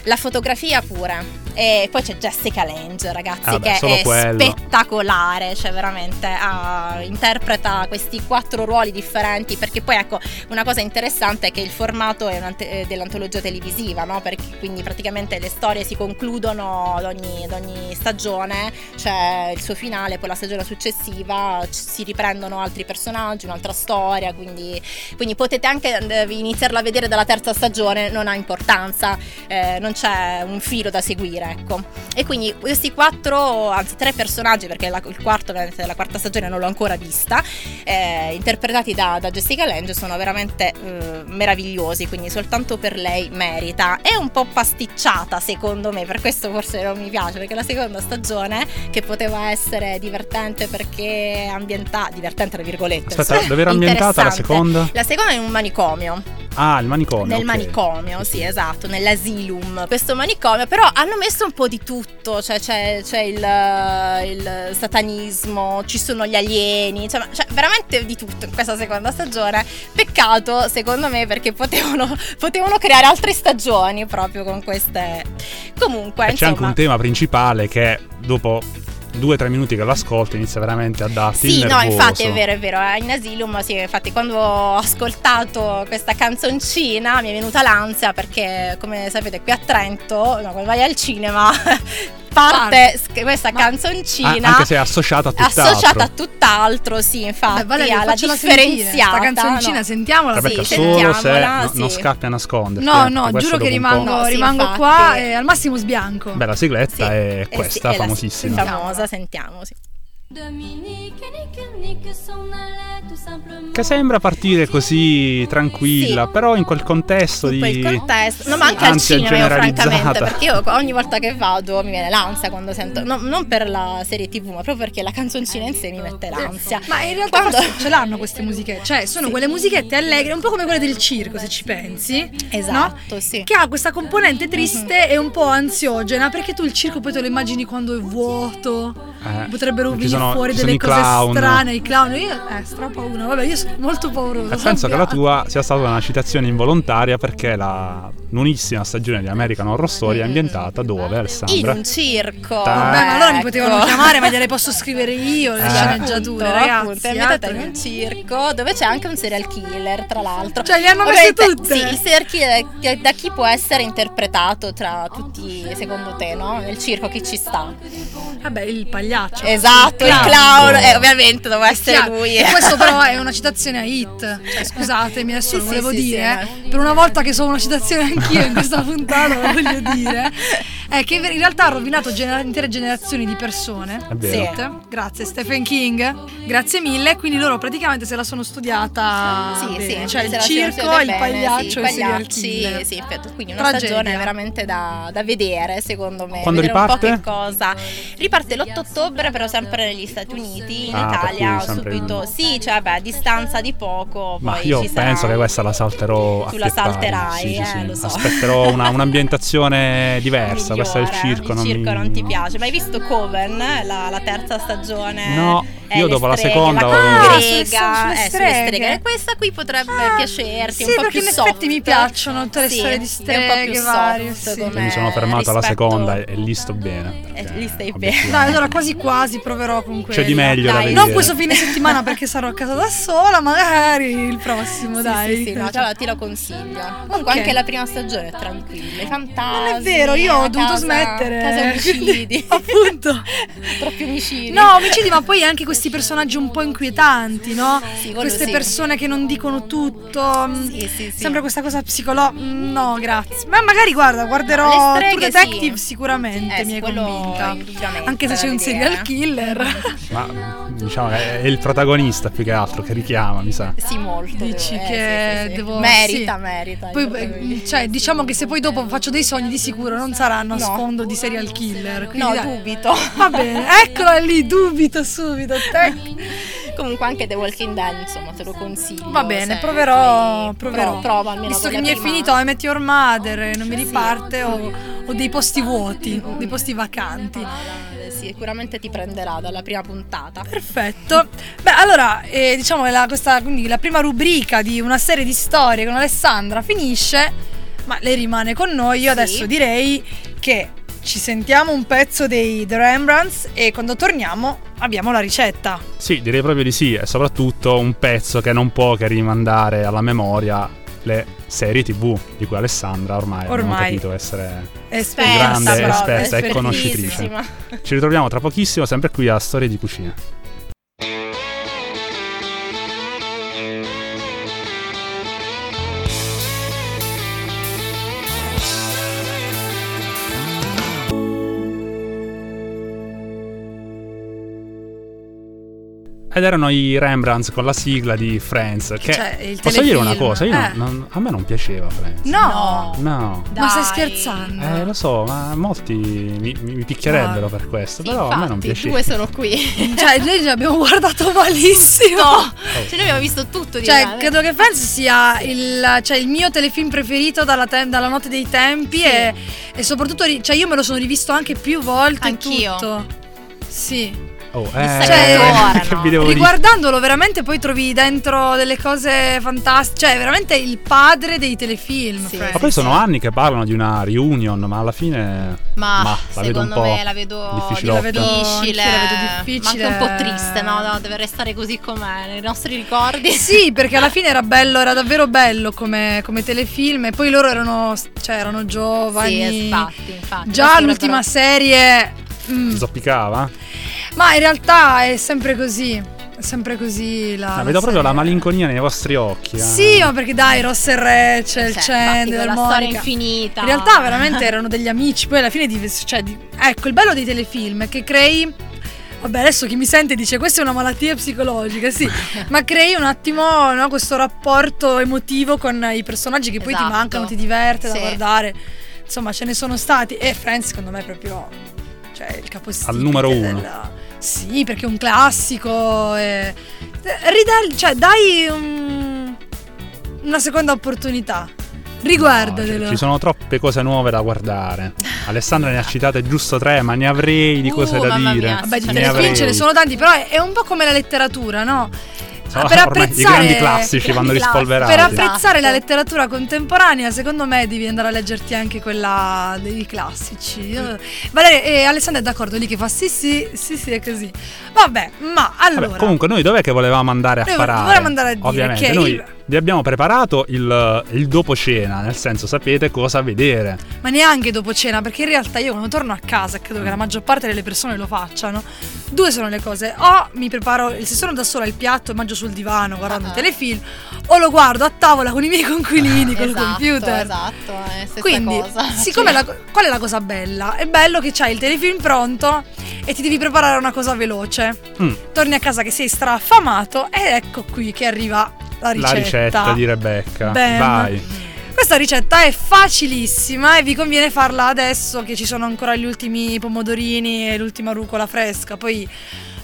La fotografia pure. E poi c'è Jessica Lange, ragazzi, Ah, beh, che è quello. spettacolare, cioè veramente ah, interpreta questi quattro ruoli differenti, perché poi ecco, una cosa interessante è che il formato è dell'antologia televisiva, no? Perché quindi praticamente le storie si concludono ad ogni, ad ogni stagione, c'è il suo finale, poi la stagione successiva si riprendono altri personaggi, un'altra storia, quindi, quindi potete anche eh, iniziarla a vedere dalla terza stagione, non ha importanza, eh, non c'è un filo da seguire, ecco. E quindi questi quattro, anzi tre personaggi, perché la- il quarto della quarta stagione non l'ho ancora vista, eh, interpretati da, da Jessica Lange sono veramente eh, meravigliosi, quindi soltanto per lei merita. È un po' pasticciata secondo me, per questo forse non mi piace, perché la seconda stagione, che poteva essere divertente perché ambientata, divertente tra virgolette. Aspetta, dove era ambientata la seconda? La seconda è in un manicomio. Ah, il manicomio. Nel ok. manicomio, sì, esatto, nell'asilum. Questo manicomio, però hanno messo un po' di tutto, cioè c'è, c'è il, il satanismo, ci sono gli alieni, cioè, cioè, veramente di tutto in questa seconda stagione. Peccato, secondo me, perché potevano, potevano creare altre stagioni proprio con queste... Comunque, c'è anche insomma... un tema principale che dopo due o tre minuti che lo ascolti inizia veramente a darti il Sì, no, infatti è vero, è vero. eh, In Asylum, sì, infatti, quando ho ascoltato questa canzoncina mi è venuta l'ansia perché, come sapete, qui a Trento, no, quando vai al cinema, parte questa Ma- canzoncina. Ah, anche se è associata a tutt'altro. associata a tutt'altro, sì, infatti, Vabbè, Valeria, alla sentire, differenziata. sta canzoncina, no. sentiamola. Rebecca, sì, solo se no- sì. non scappi a nasconderti. No, eh, no, giuro che rimango, No, sì, rimango qua e al massimo sbianco. Beh, la sigletta Sì, è eh questa, è la- famosissima. famosa, sentiamo, sì. Che sembra partire così tranquilla, Sì. però in quel contesto Tutto di... il contesto, no, ma anche al cinema, io, francamente, perché io ogni volta che vado mi viene l'ansia quando sento, no, non per la serie TV, ma proprio perché la canzoncina in sé mi mette l'ansia. Ma in realtà Quando- ce l'hanno queste musiche, cioè sono Sì. quelle musichette allegre, un po' come quelle del circo se ci pensi. Esatto, no? sì. Che ha questa componente triste e un po' ansiogena, perché tu il circo poi te lo immagini quando è vuoto. Eh, Potrebbero venire sono- fuori sono delle cose clown. strane, i clown. Io eh, stra paura. Vabbè, io sono molto paurosa. E penso che la tua sia stata una citazione involontaria perché la nonissima stagione di American Horror Story è ambientata dove, In Alessandra? un circo. Ta- Vabbè, ma allora mi Ecco. potevano chiamare, ma gliele posso scrivere io, le Eh. sceneggiature, Appunto, ragazzi. appunto, è ambientata altro in un circo dove c'è anche un serial killer, tra l'altro. Cioè, li hanno Ovviamente, tutte? Sì, il serial killer da chi può essere interpretato tra tutti, secondo te, no? Nel circo chi ci sta? Vabbè, il pagliaccio. Esatto, clown. clown, eh, ovviamente doveva essere Chiaro. lui. E questo però è una citazione a Hit. Cioè, scusatemi, adesso Sì, lo volevo sì, dire. sì, eh. Per una volta che sono una citazione anch'io in questa puntata, lo voglio dire. è che in realtà ha rovinato genera- intere generazioni di persone. È vero. Sì. Grazie Stephen King, grazie mille. Quindi loro praticamente se la sono studiata. Sì, bene. sì, cioè il circo, il bene, pagliaccio sì, e il serial killer. sì, infatti, quindi una Tragedia. stagione veramente da, da vedere, secondo me. Quando vedere riparte? un po' che cosa. Riparte l'8 ottobre, però sempre negli Stati Uniti, in Ah, Italia subito. in- Sì, cioè, beh, a distanza di poco. Ma poi io ci sarà penso che questa la salterò a Tu la salterai, Sì, sì, eh, sì. lo so. Aspetterò una- un'ambientazione diversa. Del migliore. circo Il non circo mi... non ti piace. Ma hai visto Coven, la, la terza stagione? No, Eh, io dopo la streghe, seconda la ho- Ah, sulle- grega, sulle eh, sulle streghe. Questa qui potrebbe Ah, piacerti sì, un po' perché più in effetti soft. mi piacciono tutte le Sì, storie di è un po' streghe più varie, soft sì. Mi sono fermato alla seconda e, e lì sto bene. Eh, perché lì stai bene. Dai, allora quasi quasi proverò con quello. C'è di meglio da Dai. vedere. Non questo fine settimana perché sarò a casa da sola, magari il prossimo, Sì, dai. sì, sì, no, cioè, ti lo consiglio. Comunque Ok. anche la prima stagione è tranquilla, i fantasmi. Non è vero, io ho dovuto casa- smettere. Casa omicidi. Appunto. Troppi omicidi. No, omicidi, ma poi anche questi personaggi un po' inquietanti, no? Sì, Queste sì. persone che non dicono tutto. mm, Sì, sì, sì. Sembra questa cosa psicologica. No, grazie. Ma magari guarda, guarderò streghe, True Detective sì. sicuramente, Eh, mi quello convinta. Anche se c'è un vedere. serial killer. Ma diciamo che è il protagonista più che altro che richiama, mi sa. Sì, molto. Dici devo- eh, che sì. devo- Merita, sì. merita. Poi, eh, cioè, diciamo che se poi dopo faccio dei sogni di sicuro non saranno a No. sfondo di serial killer. quindi No, dai. dubito. Va bene, eccola lì, dubito subito. Tac. Comunque anche The Walking Dead, insomma, te lo consiglio. Va bene, proverò, proverò. Pro- prova almeno Visto che mi è prima. finito I Met Your Mother e non mi riparte, ho, ho dei posti vuoti, dei posti vacanti. Eh, Sicuramente ti prenderà dalla prima puntata. Perfetto. Beh, allora, eh, diciamo che la, questa, quindi la prima rubrica di una serie di storie con Alessandra finisce, ma lei rimane con noi. Io Sì. adesso direi che ci sentiamo un pezzo dei The Rembrandts e quando torniamo abbiamo la ricetta. Sì, direi proprio di sì, e soprattutto un pezzo che non può che rimandare alla memoria le serie tv di cui Alessandra ormai, Ormai. capito essere Esperta, grande esperta e conoscitrice. Ci ritroviamo tra pochissimo sempre qui a Storie di Cucina. Ed erano i Rembrandts con la sigla di Friends. Che Cioè, il posso dire una cosa? Io non- Eh. non- a me non piaceva Friends. No, No. ma stai scherzando? Eh, lo so, ma molti mi, mi- mi picchierebbero per questo. Sì, però a me non infatti, piaceva. due sono qui. Cioè, noi ci abbiamo guardato malissimo. No, cioè noi abbiamo visto tutto di Cioè, là. credo che Friends sia il, cioè, il mio telefilm preferito dalla, tem- dalla notte dei tempi Sì. e, e soprattutto, cioè, io me lo sono rivisto anche più volte. Anch'io. Tutto. Sì. Oh, ora, che no? dire? Riguardandolo veramente poi trovi dentro delle cose fantastiche. Cioè, veramente il padre dei telefilm. Sì. Friends. Ma poi sono anni che parlano di una reunion, ma alla fine. Ma, Ma la vedo un secondo po' me la vedo difficilotta. La vedo- difficile, la vedo difficile. ma anche un po' triste, no? No, Deve restare così com'è, nei nostri ricordi. Sì, perché alla fine era bello, era davvero bello come, come telefilm. E poi loro erano, cioè, erano giovani. Sì, infatti, infatti. Già l'ultima dovrebbero- serie. Mm. Zoppicava? Ma in realtà è sempre così. È sempre così la. Ah, la vedo proprio la malinconia nei vostri occhi. eh. Sì, ma perché dai, Ross e Rachel, Cioè, Chandler, quella storia Monica. infinita. In realtà veramente erano degli amici, poi alla fine di, cioè, di- ecco, il bello dei telefilm è che crei Vabbè, adesso chi mi sente dice questa è una malattia psicologica, sì, ma crei un attimo no, questo rapporto emotivo con i personaggi che poi ti Esatto. mancano, ti diverte da Sì. guardare. Insomma, ce ne sono stati e Friends secondo me è proprio cioè il capostipite Al numero uno. del- Sì, perché è un classico e ridal- cioè dai un- una seconda opportunità. No, Riguardatelo. cioè, ci sono troppe cose nuove da guardare. Alessandra ne ha citate giusto tre, ma ne avrei di Uh, cose da mamma dire. mia, Vabbè, di Ne telefilm ce ne sono tanti, però è, è un po' come la letteratura, no? Sono per apprezzare- I grandi classici grandi vanno rispolverati. Per Esatto. apprezzare la letteratura contemporanea, secondo me devi andare a leggerti anche quella dei classici. Valeria e Alessandra è d'accordo lì che fa sì, sì, sì, sì, è così. Vabbè, ma allora. Vabbè, comunque, noi dov'è che volevamo andare a Noi parare? volevamo andare a dire Ovviamente, che noi il- vi abbiamo preparato il, il dopo cena, nel senso sapete cosa vedere. Ma neanche dopo cena, perché in realtà io quando torno a casa, e credo che la maggior parte delle persone lo facciano, due sono le cose. O mi preparo, se sono da sola il piatto e mangio sul divano guardando un telefilm, o lo guardo a tavola con i miei conquilini, col esatto, computer. Esatto, è stessa Quindi, cosa. siccome Cioè, la, qual è la cosa bella? È bello che c'hai il telefilm pronto e ti devi preparare una cosa veloce. Mm, Torni a casa che sei straaffamato ed ecco qui che arriva la ricetta. la ricetta di Rebecca. Bam. Vai. Questa ricetta è facilissima e vi conviene farla adesso che ci sono ancora gli ultimi pomodorini e l'ultima rucola fresca. Poi,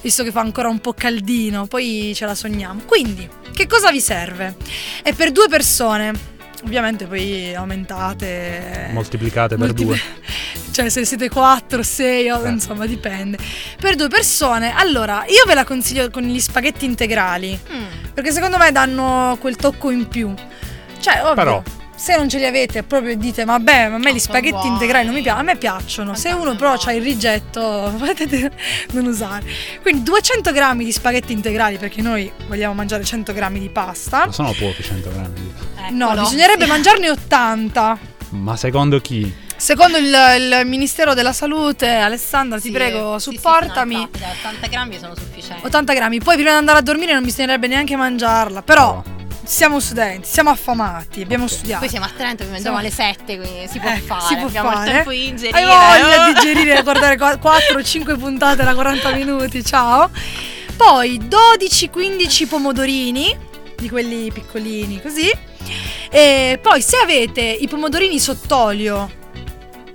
visto che fa ancora un po' caldino, poi ce la sogniamo. Quindi, che cosa vi serve? È per due persone. Ovviamente poi aumentate. Moltiplicate per Multipli- due. Cioè, se siete 4, 6, Eh. insomma, dipende. Per due persone, allora, io ve la consiglio con gli spaghetti integrali. mm, Perché secondo me danno quel tocco in più. Cioè, ovvio. Però. Se non ce li avete, proprio dite, vabbè, ma a me No, gli spaghetti buoni. integrali non mi piacciono. A me piacciono. Se uno però ha il rigetto, potete non usare. Quindi 200 grammi di spaghetti integrali, perché noi vogliamo mangiare 100 grammi di pasta. Non sono pochi 100 grammi. No, eccolo. bisognerebbe mangiarne 80. Ma secondo chi? Secondo il, il Ministero della Salute, Alessandra, ti Sì, prego, sì, sì, supportami. no, infatti, 80 grammi sono sufficienti. 80 grammi. Poi prima di andare a dormire non bisognerebbe neanche mangiarla. Però No. Siamo studenti, siamo affamati, abbiamo Ok. studiato. Poi siamo a Trento mangiamo Siamo- alle 7, quindi si può Eh, fare. si può Abbiamo fare. il tempo di ingerire. Hai voglia di digerire e guardare 4-5 puntate da 40 minuti, ciao. Poi 12-15 pomodorini, di quelli piccolini così. E poi se avete i pomodorini sott'olio,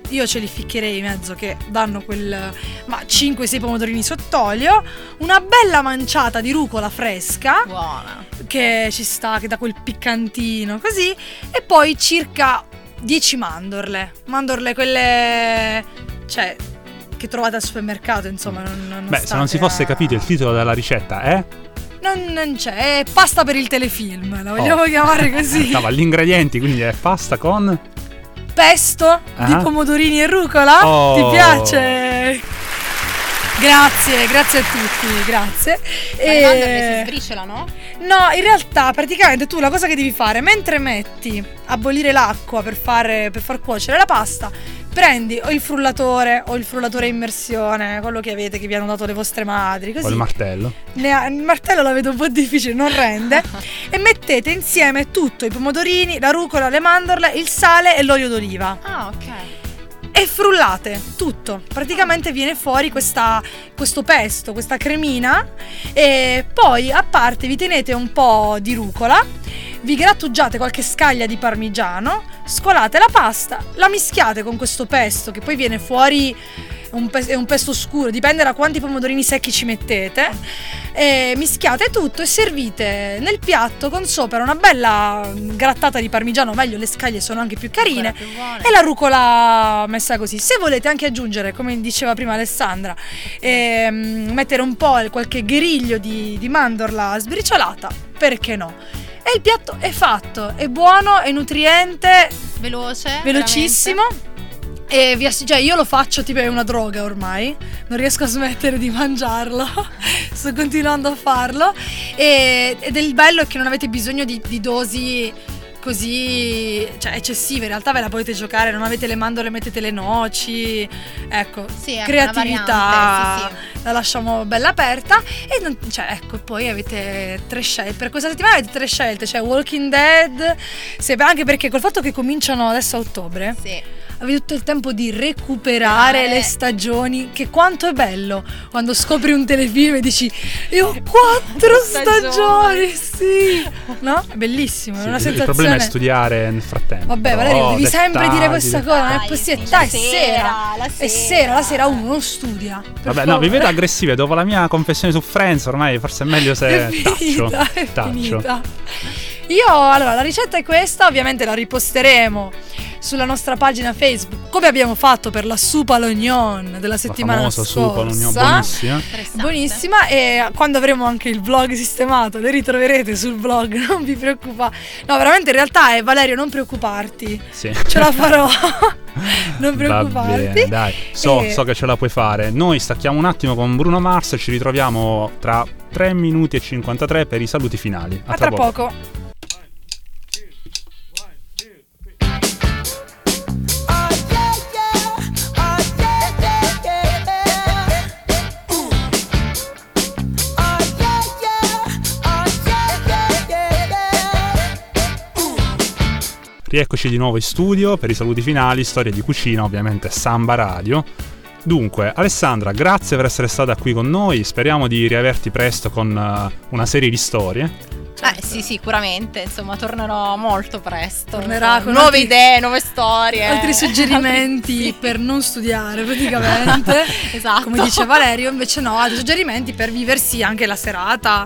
io ce li ficcherei in mezzo che danno quel... ma 5-6 pomodorini sott'olio, una bella manciata di rucola fresca Buona. Che ci sta, che dà quel piccantino così, e poi circa 10 mandorle. Mandorle quelle, cioè, che trovate al supermercato, insomma. Non, non Beh, se non si fosse a- capito il titolo della ricetta è... Non, non c'è, è pasta per il telefilm, la vogliamo Oh. chiamare così. Stava agli ingredienti, quindi è pasta con... Pesto di Ah. pomodorini e rucola. Oh. Ti piace? Grazie, grazie a tutti, grazie. Ma le mandorle si sbriciolano? No, in realtà praticamente tu la cosa che devi fare, mentre metti a bollire l'acqua per, fare, per far cuocere la pasta, prendi o il frullatore o il frullatore a immersione, quello che avete, che vi hanno dato le vostre madri, Con così. il martello. Ne ha- il martello la vedo un po' difficile, non rende. e mettete insieme tutto, i pomodorini, la rucola, le mandorle, il sale e l'olio d'oliva. Ah, ok. E frullate tutto. Praticamente viene fuori questa- questo pesto, questa cremina. E poi a parte vi tenete un po' di rucola, vi grattugiate qualche scaglia di parmigiano, scolate la pasta, la mischiate con questo pesto che poi viene fuori un, pe- è un pesto scuro, dipende da quanti pomodorini secchi ci mettete. E mischiate tutto e servite nel piatto con sopra una bella grattata di parmigiano, meglio le scaglie sono anche più carine. Più. E la rucola messa così. Se volete anche aggiungere, come diceva prima Alessandra, ehm, mettere un po' qualche griglio di, di mandorla sbriciolata, perché no? E il piatto è fatto, è buono, è nutriente, Veloce. velocissimo. E vi ass- cioè io lo faccio tipo è una droga ormai, non riesco a smettere di mangiarlo, sto continuando a farlo e, ed il bello è che non avete bisogno di, di dosi così cioè, eccessive, in realtà ve la potete giocare, non avete le mandorle, mettete le noci, ecco, Sì, una creatività, variante, sì, la lasciamo bella aperta e non- cioè, ecco, poi avete tre scelte, per questa settimana avete tre scelte, cioè Walking Dead, se- anche perché col fatto che cominciano adesso a ottobre, Sì. Avevi tutto il tempo di recuperare Recuperare. le stagioni, che quanto è bello quando scopri un telefilm e dici io ho quattro stagioni, sì, no? È bellissimo, Sì, è una il- sensazione. Il problema è studiare nel frattempo. Vabbè, Valerio, devi sempre dire dettagli, questa dettagli. cosa, non è possibile. è sera, è sera. la sera uno non studia. Vabbè, no, favore. vi vedo aggressive. Dopo la mia confessione su Friends, ormai forse è meglio se è taccio. finita, è taccio. Io, allora, la ricetta è questa, ovviamente la riposteremo sulla nostra pagina Facebook, come abbiamo fatto per la soupe à l'oignon della La settimana famosa soupe, l'oignon, scorsa. buonissima. Buonissima e quando avremo anche il vlog sistemato le ritroverete sul blog, non vi preoccupate. No, veramente in realtà è Valerio, non preoccuparti, Sì. ce la farò. non Va preoccuparti. bene, dai. So, E- so che ce la puoi fare. Noi stacchiamo un attimo con Bruno Mars e ci ritroviamo tra 3 minuti e 53 per i saluti finali. A tra poco. Rieccoci di nuovo in studio per i saluti finali, storie di cucina, ovviamente Samba Radio. Dunque, Alessandra, grazie per essere stata qui con noi. Speriamo di riaverti presto con eh, una serie di storie. Eh sì, sicuramente, insomma, tornerò molto presto. Tornerà con nuove altri- idee, nuove storie. Altri suggerimenti sì. per non studiare praticamente. Esatto. Come dice Valerio, invece no, altri suggerimenti per viversi anche la serata.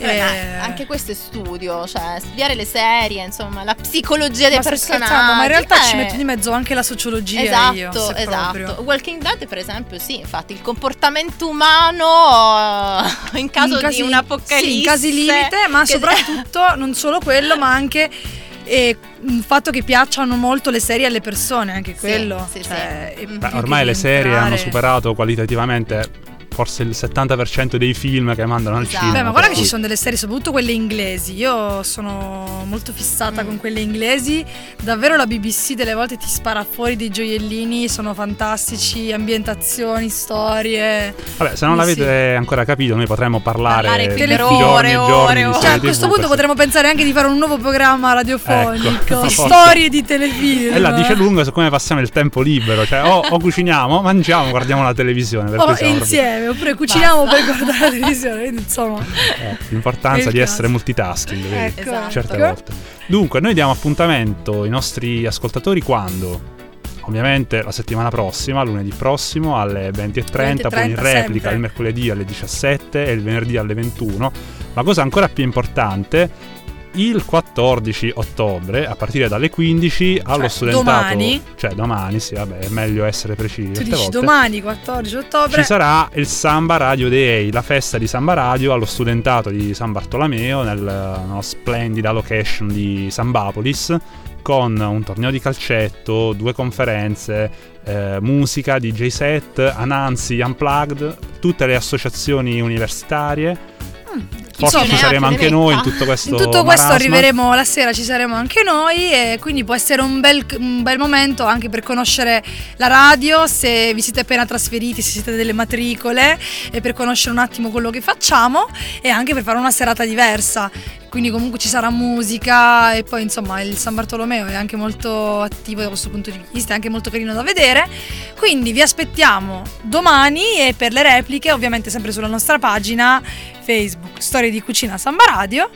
Eh, eh, anche questo è studio, cioè studiare le serie, insomma, la psicologia dei ma personaggi. ma in realtà ci eh. metto di mezzo anche la sociologia Esatto, io, esatto. proprio. Walking Dead, per esempio, sì, infatti, il comportamento umano in caso In casi- di un'apocalisse. Sì, in casi limite, ma che- soprattutto non solo quello, ma anche eh, il fatto che piacciono molto le serie alle persone, anche Sì, quello. sì, cioè, sì. e Beh, più ormai le serie entrare- hanno superato qualitativamente forse il 70% dei film che mandano al Esatto. cinema. Beh, ma guarda che cui- ci sono delle serie, soprattutto quelle inglesi. Io sono molto fissata Mm. con quelle inglesi. Davvero la BBC delle volte ti spara fuori dei gioiellini, sono fantastici, ambientazioni, storie. Vabbè, se non Sì, l'avete ancora capito, noi potremmo parlare, Parlare qui per ore giorni ore ore. Cioè, a questo TV, punto per- potremmo pensare anche di fare un nuovo programma radiofonico. Ecco, storie di telefilm. E la dice lunga su come passiamo il tempo libero, cioè o, o cuciniamo, mangiamo, guardiamo la televisione. Per O insieme, oppure cuciniamo Basta. per guardare la televisione. Quindi, insomma, eh, l'importanza di essere multitasking, vedi, ecco. Esatto. certe Ecco. volte. Dunque, noi diamo appuntamento ai nostri ascoltatori quando? Ovviamente la settimana prossima, lunedì prossimo alle 20.30, poi in 20.30 replica sempre. il mercoledì alle 17 e il venerdì alle 21. Ma cosa ancora più importante, il 14 ottobre, a partire dalle 15, allo Cioè, studentato... domani? Cioè domani, sì, vabbè, è meglio essere precisi. tu dici volte. domani, 14 ottobre. Ci sarà il Samba Radio Day, la festa di Samba Radio allo studentato di San Bartolomeo nel- nella splendida location di Sambapolis con un torneo di calcetto, due conferenze, eh, musica, DJ set, Anansi, Unplugged, tutte le associazioni universitarie. Forse ci saremo anche noi in tutto questo In tutto questo marasma. arriveremo la sera, ci saremo anche noi e quindi può essere un bel, un bel momento anche per conoscere la radio, se vi siete appena trasferiti, se siete delle matricole e per conoscere un attimo quello che facciamo e anche per fare una serata diversa. Quindi comunque ci sarà musica e poi insomma il San Bartolomeo è anche molto attivo da questo punto di vista, è anche molto carino da vedere. Quindi vi aspettiamo domani e per le repliche ovviamente sempre sulla nostra pagina Facebook Storie di Cucina Samba Radio.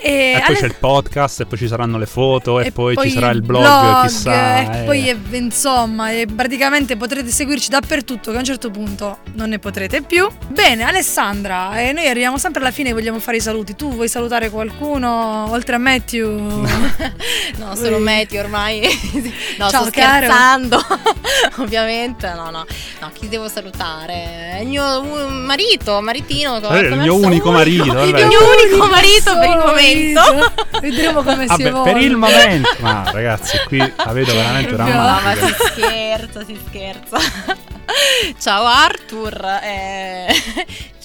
E, E poi c'è il podcast, e poi ci saranno le foto, e, e poi, ci sarà il blog, chissà. e eh. poi eh, insomma, e praticamente potrete seguirci dappertutto che a un certo punto non ne potrete più. Bene, Alessandra, e noi arriviamo sempre alla fine e vogliamo fare i saluti. Tu vuoi salutare qualcuno oltre a Matthew? No, solo. Meti ormai. no, Ciao, sto caro. scherzando. Ovviamente, no, no. No, chi devo salutare? Il mio marito, maritino. Eh, il mio unico marito, Il mio unico marito per il momento. Vedremo come si Vabbè, evolve. per il momento. Ma ragazzi, qui la vedo veramente Proprio- No, ma si scherza, si scherza. Ciao Arthur. eh,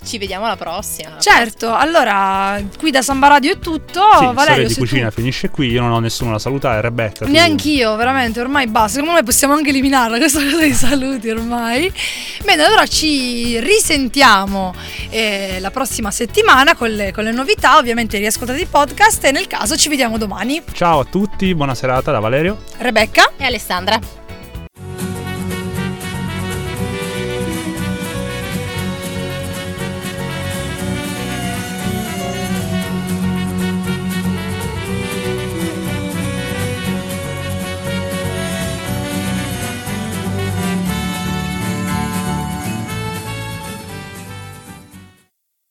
ci vediamo alla prossima. Certo, allora qui da Samba Radio è tutto. Sì, storia Valerio, di cucina tu... finisce qui. Io non ho nessuno da salutare. Rebecca. tu- Neanch'io, veramente, ormai basta. Secondo me possiamo anche eliminarla questa cosa dei saluti ormai. Bene, allora ci risentiamo eh, la prossima settimana con le, con le novità, ovviamente riascoltate i podcast e nel caso ci vediamo domani. Ciao a tutti, buona serata da Valerio. Rebecca. E Alessandra.